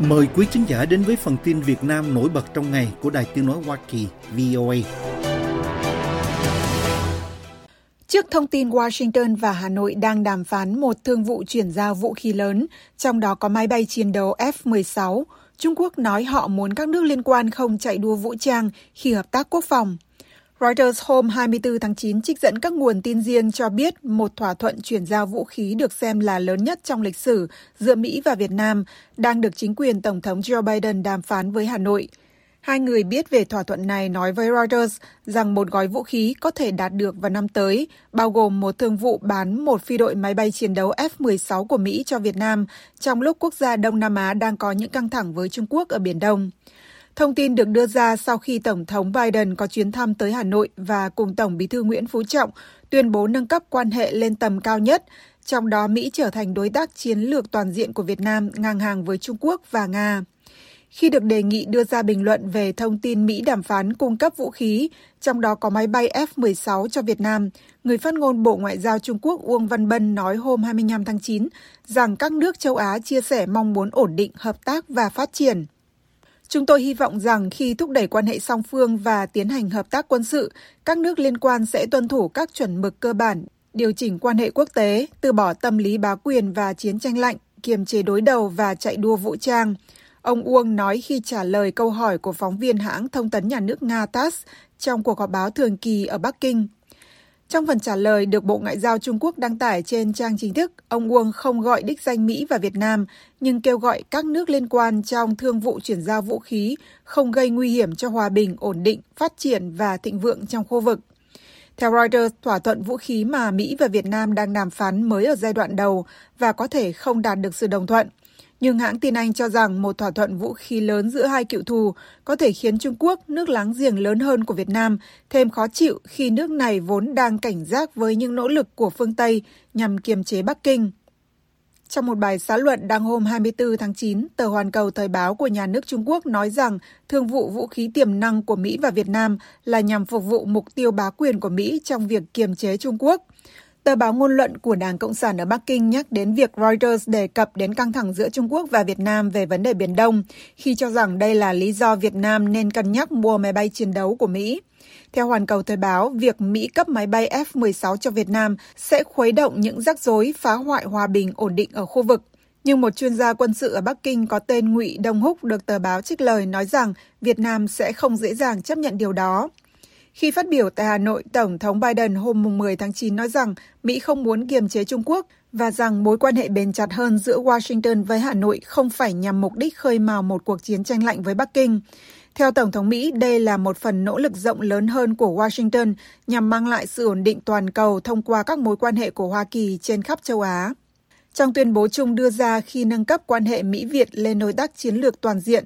Mời quý khán giả đến với phần tin Việt Nam nổi bật trong ngày của Đài Tiếng Nói Hoa Kỳ VOA. Trước thông tin Washington và Hà Nội đang đàm phán một thương vụ chuyển giao vũ khí lớn, trong đó có máy bay chiến đấu F-16, Trung Quốc nói họ muốn các nước liên quan không chạy đua vũ trang khi hợp tác quốc phòng. Reuters hôm 24 tháng 9 trích dẫn các nguồn tin riêng cho biết một thỏa thuận chuyển giao vũ khí được xem là lớn nhất trong lịch sử giữa Mỹ và Việt Nam đang được chính quyền Tổng thống Joe Biden đàm phán với Hà Nội. Hai người biết về thỏa thuận này nói với Reuters rằng một gói vũ khí có thể đạt được vào năm tới, bao gồm một thương vụ bán một phi đội máy bay chiến đấu F-16 của Mỹ cho Việt Nam trong lúc quốc gia Đông Nam Á đang có những căng thẳng với Trung Quốc ở Biển Đông. Thông tin được đưa ra sau khi Tổng thống Biden có chuyến thăm tới Hà Nội và cùng Tổng bí thư Nguyễn Phú Trọng tuyên bố nâng cấp quan hệ lên tầm cao nhất, trong đó Mỹ trở thành đối tác chiến lược toàn diện của Việt Nam ngang hàng với Trung Quốc và Nga. Khi được đề nghị đưa ra bình luận về thông tin Mỹ đàm phán cung cấp vũ khí, trong đó có máy bay F-16 cho Việt Nam, người phát ngôn Bộ Ngoại giao Trung Quốc Uông Văn Bân nói hôm 25 tháng 9 rằng các nước châu Á chia sẻ mong muốn ổn định, hợp tác và phát triển. Chúng tôi hy vọng rằng khi thúc đẩy quan hệ song phương và tiến hành hợp tác quân sự, các nước liên quan sẽ tuân thủ các chuẩn mực cơ bản, điều chỉnh quan hệ quốc tế, từ bỏ tâm lý bá quyền và chiến tranh lạnh, kiềm chế đối đầu và chạy đua vũ trang. Ông Uông nói khi trả lời câu hỏi của phóng viên hãng thông tấn nhà nước Nga TASS trong cuộc họp báo thường kỳ ở Bắc Kinh. Trong phần trả lời được Bộ Ngoại giao Trung Quốc đăng tải trên trang chính thức, ông Wang không gọi đích danh Mỹ và Việt Nam, nhưng kêu gọi các nước liên quan trong thương vụ chuyển giao vũ khí không gây nguy hiểm cho hòa bình, ổn định, phát triển và thịnh vượng trong khu vực. Theo Reuters, thỏa thuận vũ khí mà Mỹ và Việt Nam đang đàm phán mới ở giai đoạn đầu và có thể không đạt được sự đồng thuận nhưng hãng tin Anh cho rằng một thỏa thuận vũ khí lớn giữa hai cựu thù có thể khiến Trung Quốc, nước láng giềng lớn hơn của Việt Nam, thêm khó chịu khi nước này vốn đang cảnh giác với những nỗ lực của phương Tây nhằm kiềm chế Bắc Kinh. Trong một bài xã luận đăng hôm 24 tháng 9, tờ Hoàn Cầu Thời báo của nhà nước Trung Quốc nói rằng thương vụ vũ khí tiềm năng của Mỹ và Việt Nam là nhằm phục vụ mục tiêu bá quyền của Mỹ trong việc kiềm chế Trung Quốc. Tờ báo ngôn luận của Đảng Cộng sản ở Bắc Kinh nhắc đến việc Reuters đề cập đến căng thẳng giữa Trung Quốc và Việt Nam về vấn đề Biển Đông, khi cho rằng đây là lý do Việt Nam nên cân nhắc mua máy bay chiến đấu của Mỹ. Theo Hoàn Cầu Thời báo, việc Mỹ cấp máy bay F-16 cho Việt Nam sẽ khuấy động những rắc rối phá hoại hòa bình ổn định ở khu vực. Nhưng một chuyên gia quân sự ở Bắc Kinh có tên Ngụy Đông Húc được tờ báo trích lời nói rằng Việt Nam sẽ không dễ dàng chấp nhận điều đó. Khi phát biểu tại Hà Nội, Tổng thống Biden hôm 10 tháng 9 nói rằng Mỹ không muốn kiềm chế Trung Quốc và rằng mối quan hệ bền chặt hơn giữa Washington với Hà Nội không phải nhằm mục đích khơi mào một cuộc chiến tranh lạnh với Bắc Kinh. Theo Tổng thống Mỹ, đây là một phần nỗ lực rộng lớn hơn của Washington nhằm mang lại sự ổn định toàn cầu thông qua các mối quan hệ của Hoa Kỳ trên khắp châu Á. Trong tuyên bố chung đưa ra khi nâng cấp quan hệ Mỹ-Việt lên đối tác chiến lược toàn diện,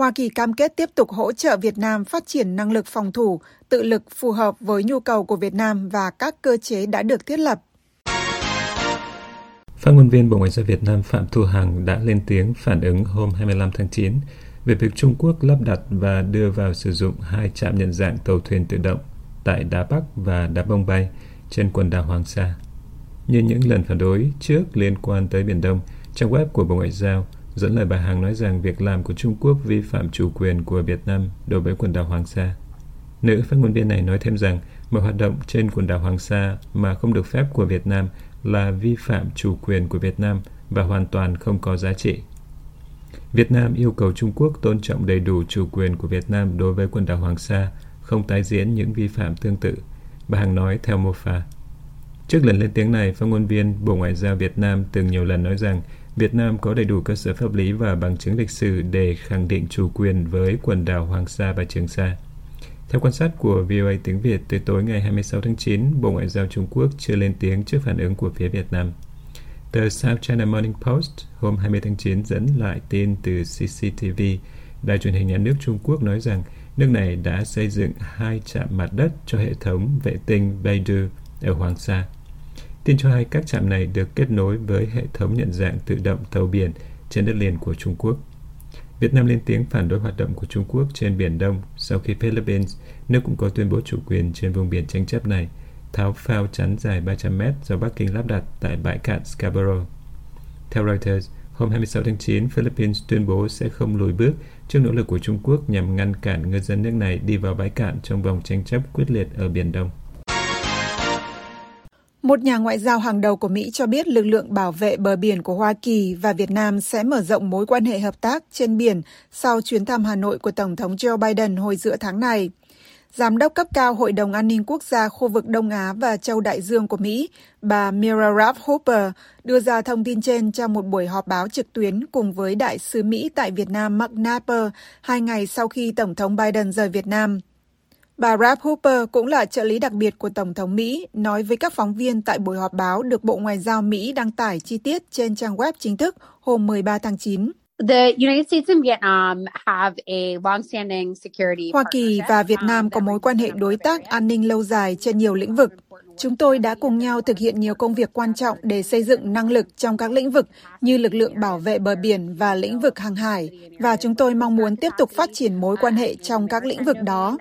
Hoa Kỳ cam kết tiếp tục hỗ trợ Việt Nam phát triển năng lực phòng thủ, tự lực phù hợp với nhu cầu của Việt Nam và các cơ chế đã được thiết lập. Phát ngôn viên Bộ Ngoại giao Việt Nam Phạm Thu Hằng đã lên tiếng phản ứng hôm 25 tháng 9 về việc Trung Quốc lắp đặt và đưa vào sử dụng hai trạm nhận dạng tàu thuyền tự động tại Đá Bắc và Đá Bông Bay trên quần đảo Hoàng Sa. Như những lần phản đối trước liên quan tới Biển Đông, trang web của Bộ Ngoại giao – dẫn lời bà Hằng nói rằng việc làm của Trung Quốc vi phạm chủ quyền của Việt Nam đối với quần đảo Hoàng Sa. Nữ phát ngôn viên này nói thêm rằng mọi hoạt động trên quần đảo Hoàng Sa mà không được phép của Việt Nam là vi phạm chủ quyền của Việt Nam và hoàn toàn không có giá trị. Việt Nam yêu cầu Trung Quốc tôn trọng đầy đủ chủ quyền của Việt Nam đối với quần đảo Hoàng Sa, không tái diễn những vi phạm tương tự, bà Hằng nói theo mô pha. Trước lần lên tiếng này, phát ngôn viên Bộ Ngoại giao Việt Nam từng nhiều lần nói rằng Việt Nam có đầy đủ cơ sở pháp lý và bằng chứng lịch sử để khẳng định chủ quyền với quần đảo Hoàng Sa và Trường Sa. Theo quan sát của VOA tiếng Việt, từ tối ngày 26 tháng 9, Bộ Ngoại giao Trung Quốc chưa lên tiếng trước phản ứng của phía Việt Nam. Tờ South China Morning Post hôm 20 tháng 9 dẫn lại tin từ CCTV, đài truyền hình nhà nước Trung Quốc nói rằng nước này đã xây dựng hai trạm mặt đất cho hệ thống vệ tinh Beidou ở Hoàng Sa. Tin cho hay các trạm này được kết nối với hệ thống nhận dạng tự động tàu biển trên đất liền của Trung Quốc. Việt Nam lên tiếng phản đối hoạt động của Trung Quốc trên Biển Đông sau khi Philippines, nước cũng có tuyên bố chủ quyền trên vùng biển tranh chấp này, tháo phao chắn dài 300 mét do Bắc Kinh lắp đặt tại bãi cạn Scarborough. Theo Reuters, Hôm 26 tháng 9, Philippines tuyên bố sẽ không lùi bước trước nỗ lực của Trung Quốc nhằm ngăn cản ngư dân nước này đi vào bãi cạn trong vòng tranh chấp quyết liệt ở Biển Đông. Một nhà ngoại giao hàng đầu của Mỹ cho biết lực lượng bảo vệ bờ biển của Hoa Kỳ và Việt Nam sẽ mở rộng mối quan hệ hợp tác trên biển sau chuyến thăm Hà Nội của Tổng thống Joe Biden hồi giữa tháng này. Giám đốc cấp cao Hội đồng An ninh Quốc gia khu vực Đông Á và Châu Đại Dương của Mỹ, bà Mira Rapp Hooper, đưa ra thông tin trên trong một buổi họp báo trực tuyến cùng với Đại sứ Mỹ tại Việt Nam Mark Napper hai ngày sau khi Tổng thống Biden rời Việt Nam. Bà Rapp Hooper cũng là trợ lý đặc biệt của Tổng thống Mỹ, nói với các phóng viên tại buổi họp báo được Bộ Ngoại giao Mỹ đăng tải chi tiết trên trang web chính thức hôm 13 tháng 9. Hoa Kỳ và Việt Nam có mối quan hệ đối tác an ninh lâu dài trên nhiều lĩnh vực. Chúng tôi đã cùng nhau thực hiện nhiều công việc quan trọng để xây dựng năng lực trong các lĩnh vực như lực lượng bảo vệ bờ biển và lĩnh vực hàng hải, và chúng tôi mong muốn tiếp tục phát triển mối quan hệ trong các lĩnh vực đó.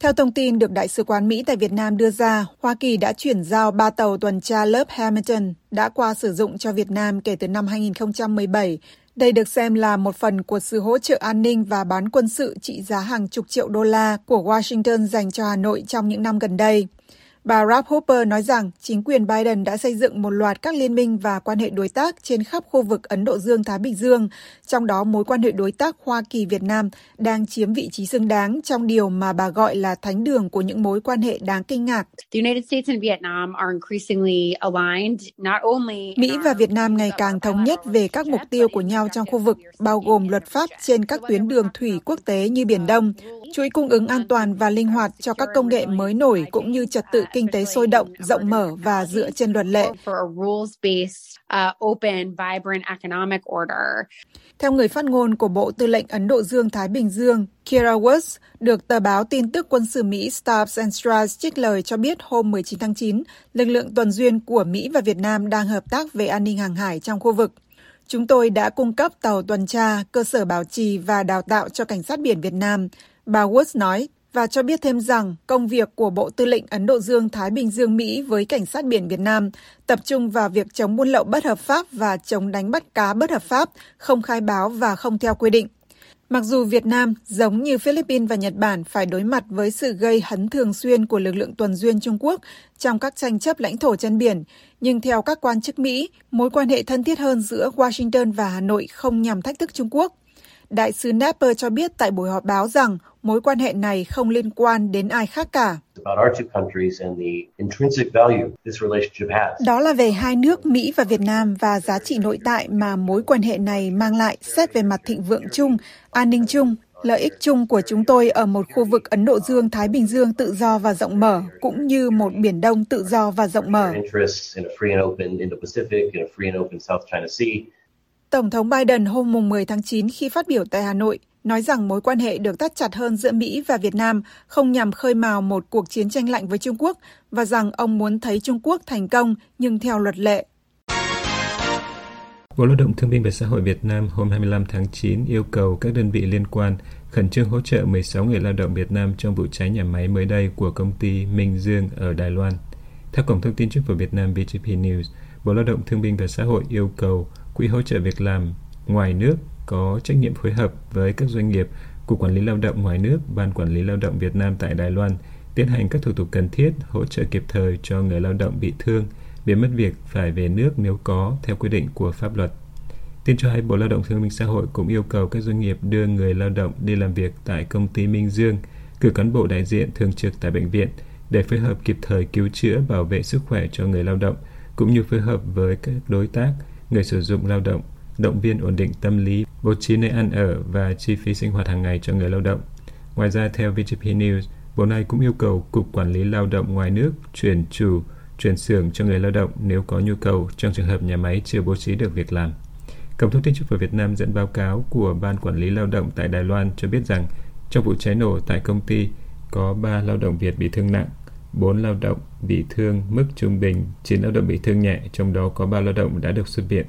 Theo thông tin được Đại sứ quán Mỹ tại Việt Nam đưa ra, Hoa Kỳ đã chuyển giao ba tàu tuần tra lớp Hamilton đã qua sử dụng cho Việt Nam kể từ năm 2017 đây được xem là một phần của sự hỗ trợ an ninh và bán quân sự trị giá hàng chục triệu đô la của Washington dành cho Hà Nội trong những năm gần đây. Bà Rob Hooper nói rằng chính quyền Biden đã xây dựng một loạt các liên minh và quan hệ đối tác trên khắp khu vực Ấn Độ Dương-Thái Bình Dương, trong đó mối quan hệ đối tác Hoa Kỳ-Việt Nam đang chiếm vị trí xứng đáng trong điều mà bà gọi là thánh đường của những mối quan hệ đáng kinh ngạc. Mỹ và Việt Nam ngày càng thống nhất về các mục tiêu của nhau trong khu vực, bao gồm luật pháp trên các tuyến đường thủy quốc tế như Biển Đông, chuỗi cung ứng an toàn và linh hoạt cho các công nghệ mới nổi cũng như trật tự kinh tế sôi động, rộng mở và dựa trên luật lệ. Theo người phát ngôn của Bộ Tư lệnh Ấn Độ Dương-Thái Bình Dương, Kira Wurst, được tờ báo tin tức quân sự Mỹ Stars and Stripes trích lời cho biết hôm 19 tháng 9, lực lượng tuần duyên của Mỹ và Việt Nam đang hợp tác về an ninh hàng hải trong khu vực. Chúng tôi đã cung cấp tàu tuần tra, cơ sở bảo trì và đào tạo cho cảnh sát biển Việt Nam, bà Woods nói và cho biết thêm rằng công việc của Bộ Tư lệnh Ấn Độ Dương-Thái Bình Dương Mỹ với Cảnh sát biển Việt Nam tập trung vào việc chống buôn lậu bất hợp pháp và chống đánh bắt cá bất hợp pháp, không khai báo và không theo quy định. Mặc dù Việt Nam, giống như Philippines và Nhật Bản, phải đối mặt với sự gây hấn thường xuyên của lực lượng tuần duyên Trung Quốc trong các tranh chấp lãnh thổ trên biển, nhưng theo các quan chức Mỹ, mối quan hệ thân thiết hơn giữa Washington và Hà Nội không nhằm thách thức Trung Quốc. Đại sứ Napper cho biết tại buổi họp báo rằng mối quan hệ này không liên quan đến ai khác cả. Đó là về hai nước Mỹ và Việt Nam và giá trị nội tại mà mối quan hệ này mang lại xét về mặt thịnh vượng chung, an ninh chung, lợi ích chung của chúng tôi ở một khu vực Ấn Độ Dương-Thái Bình Dương tự do và rộng mở, cũng như một Biển Đông tự do và rộng mở. Tổng thống Biden hôm 10 tháng 9 khi phát biểu tại Hà Nội nói rằng mối quan hệ được thắt chặt hơn giữa Mỹ và Việt Nam không nhằm khơi mào một cuộc chiến tranh lạnh với Trung Quốc và rằng ông muốn thấy Trung Quốc thành công nhưng theo luật lệ. Bộ Lao động Thương binh và Xã hội Việt Nam hôm 25 tháng 9 yêu cầu các đơn vị liên quan khẩn trương hỗ trợ 16 người lao động Việt Nam trong vụ cháy nhà máy mới đây của công ty Minh Dương ở Đài Loan. Theo Cổng Thông tin Chính phủ Việt Nam BGP News, Bộ Lao động Thương binh và Xã hội yêu cầu Quỹ hỗ trợ việc làm ngoài nước có trách nhiệm phối hợp với các doanh nghiệp, Cục Quản lý Lao động ngoài nước, Ban Quản lý Lao động Việt Nam tại Đài Loan tiến hành các thủ tục cần thiết hỗ trợ kịp thời cho người lao động bị thương, bị mất việc phải về nước nếu có theo quy định của pháp luật. Tin cho hay Bộ Lao động Thương binh Xã hội cũng yêu cầu các doanh nghiệp đưa người lao động đi làm việc tại công ty Minh Dương, cử cán bộ đại diện thường trực tại bệnh viện để phối hợp kịp thời cứu chữa bảo vệ sức khỏe cho người lao động, cũng như phối hợp với các đối tác người sử dụng lao động, động viên ổn định tâm lý, bố trí nơi ăn ở và chi phí sinh hoạt hàng ngày cho người lao động. Ngoài ra, theo VGP News, Bộ này cũng yêu cầu Cục Quản lý Lao động ngoài nước chuyển chủ, chuyển xưởng cho người lao động nếu có nhu cầu trong trường hợp nhà máy chưa bố trí được việc làm. Cổng thông tin chính phủ Việt Nam dẫn báo cáo của Ban Quản lý Lao động tại Đài Loan cho biết rằng trong vụ cháy nổ tại công ty có 3 lao động Việt bị thương nặng, 4 lao động bị thương mức trung bình, 9 lao động bị thương nhẹ, trong đó có 3 lao động đã được xuất viện.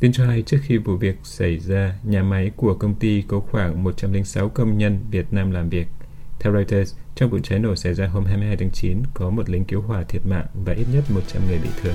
Tin cho hay trước khi vụ việc xảy ra, nhà máy của công ty có khoảng 106 công nhân Việt Nam làm việc. Theo Reuters, trong vụ cháy nổ xảy ra hôm 22 tháng 9, có một lính cứu hỏa thiệt mạng và ít nhất 100 người bị thương.